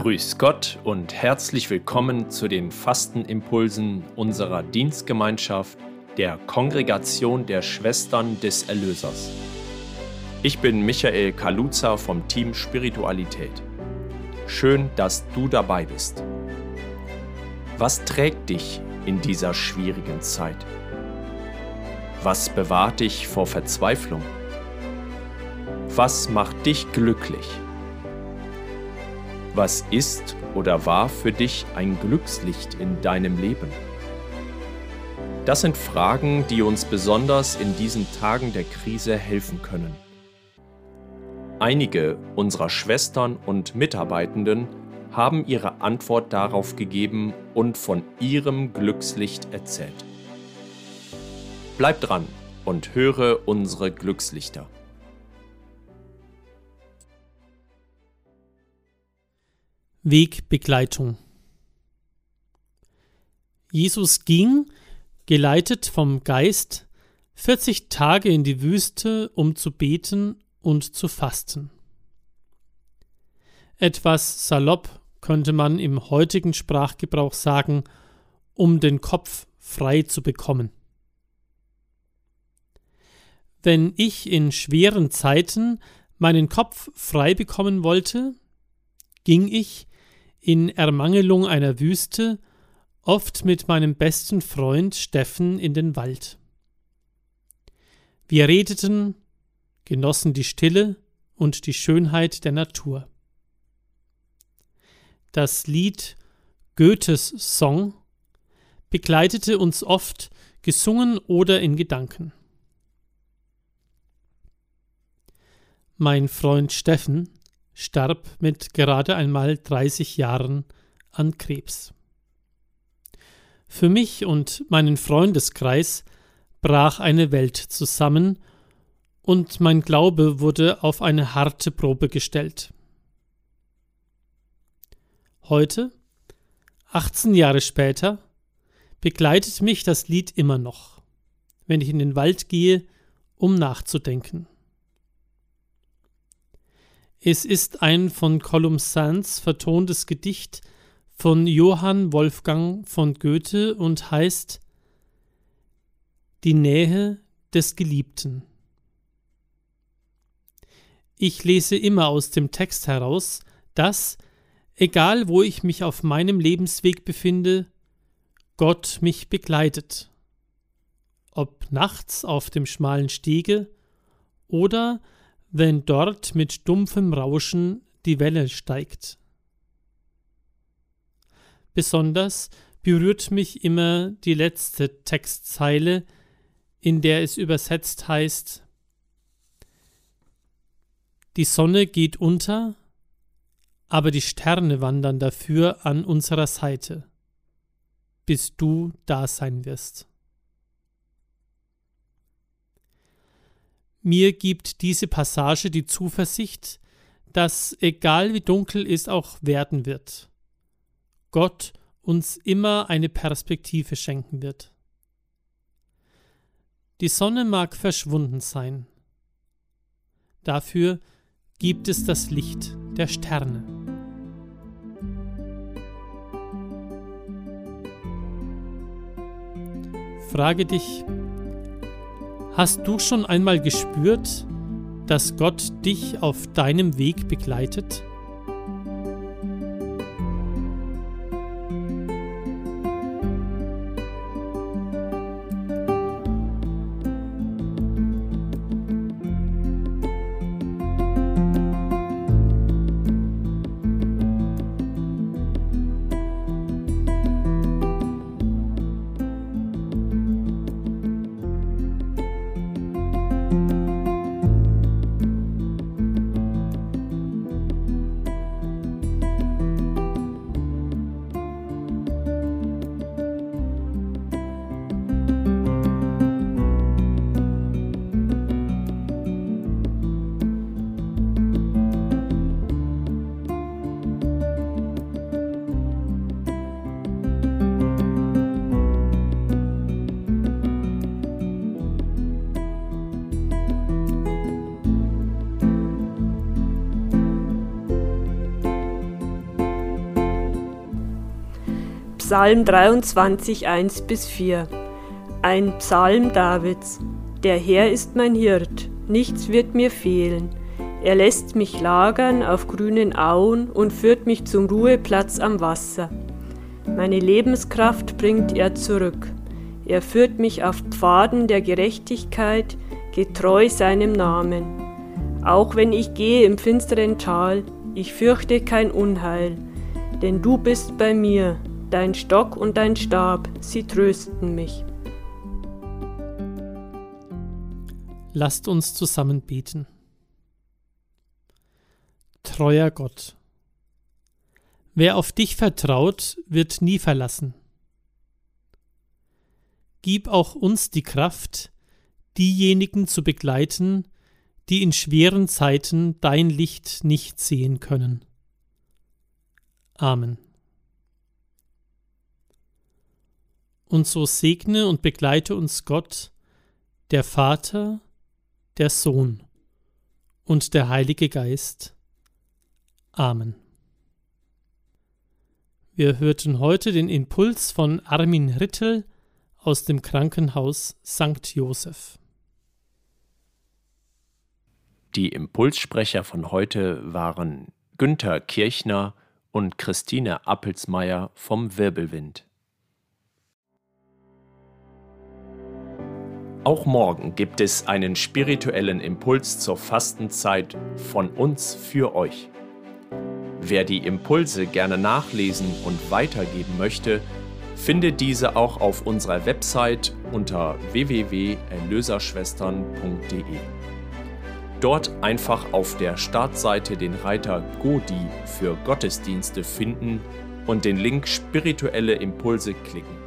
Grüß Gott und herzlich willkommen zu den Fastenimpulsen unserer Dienstgemeinschaft der Kongregation der Schwestern des Erlösers. Ich bin Michael Kaluza vom Team Spiritualität. Schön, dass du dabei bist. Was trägt dich in dieser schwierigen Zeit? Was bewahrt dich vor Verzweiflung? Was macht dich glücklich? Was ist oder war für dich ein Glückslicht in deinem Leben? Das sind Fragen, die uns besonders in diesen Tagen der Krise helfen können. Einige unserer Schwestern und Mitarbeitenden haben ihre Antwort darauf gegeben und von ihrem Glückslicht erzählt. Bleib dran und höre unsere Glückslichter. Wegbegleitung Jesus ging, geleitet vom Geist, 40 Tage in die Wüste, um zu beten und zu fasten. Etwas salopp könnte man im heutigen Sprachgebrauch sagen, um den Kopf frei zu bekommen. Wenn ich in schweren Zeiten meinen Kopf frei bekommen wollte, ging ich in Ermangelung einer Wüste, oft mit meinem besten Freund Steffen in den Wald. Wir redeten, genossen die Stille und die Schönheit der Natur. Das Lied Goethes Song begleitete uns oft gesungen oder in Gedanken. Mein Freund Steffen starb mit gerade einmal 30 Jahren an Krebs. Für mich und meinen Freundeskreis brach eine Welt zusammen und mein Glaube wurde auf eine harte Probe gestellt. Heute, 18 Jahre später, begleitet mich das Lied immer noch, wenn ich in den Wald gehe, um nachzudenken. Es ist ein von Colum Sands vertontes Gedicht von Johann Wolfgang von Goethe und heißt Die Nähe des Geliebten. Ich lese immer aus dem Text heraus, dass, egal wo ich mich auf meinem Lebensweg befinde, Gott mich begleitet. Ob nachts auf dem schmalen Stege oder wenn dort mit dumpfem Rauschen die Welle steigt. Besonders berührt mich immer die letzte Textzeile, in der es übersetzt heißt Die Sonne geht unter, aber die Sterne wandern dafür an unserer Seite, bis du da sein wirst. Mir gibt diese Passage die Zuversicht, dass egal wie dunkel es auch werden wird, Gott uns immer eine Perspektive schenken wird. Die Sonne mag verschwunden sein. Dafür gibt es das Licht der Sterne. Frage dich, Hast du schon einmal gespürt, dass Gott dich auf deinem Weg begleitet? Psalm 23, 1 bis 4. Ein Psalm Davids. Der Herr ist mein Hirt, nichts wird mir fehlen. Er lässt mich lagern auf grünen Auen und führt mich zum Ruheplatz am Wasser. Meine Lebenskraft bringt er zurück. Er führt mich auf Pfaden der Gerechtigkeit, getreu seinem Namen. Auch wenn ich gehe im finsteren Tal, ich fürchte kein Unheil, denn du bist bei mir, dein Stock und dein Stab, sie trösten mich. Lasst uns zusammen beten. Treuer Gott, wer auf dich vertraut, wird nie verlassen. Gib auch uns die Kraft, diejenigen zu begleiten, die in schweren Zeiten dein Licht nicht sehen können. Amen. Und so segne und begleite uns Gott, der Vater, der Sohn und der Heilige Geist. Amen. Wir hörten heute den Impuls von Armin Rittel aus dem Krankenhaus St. Joseph. Die Impulssprecher von heute waren Günther Kirchner und Christine Appelsmeier vom Wirbelwind. Auch morgen gibt es einen spirituellen Impuls zur Fastenzeit von uns für euch. Wer die Impulse gerne nachlesen und weitergeben möchte, findet diese auch auf unserer Website unter www.erlöserschwestern.de. Dort einfach auf der Startseite den Reiter Godi für Gottesdienste finden und den Link Spirituelle Impulse klicken.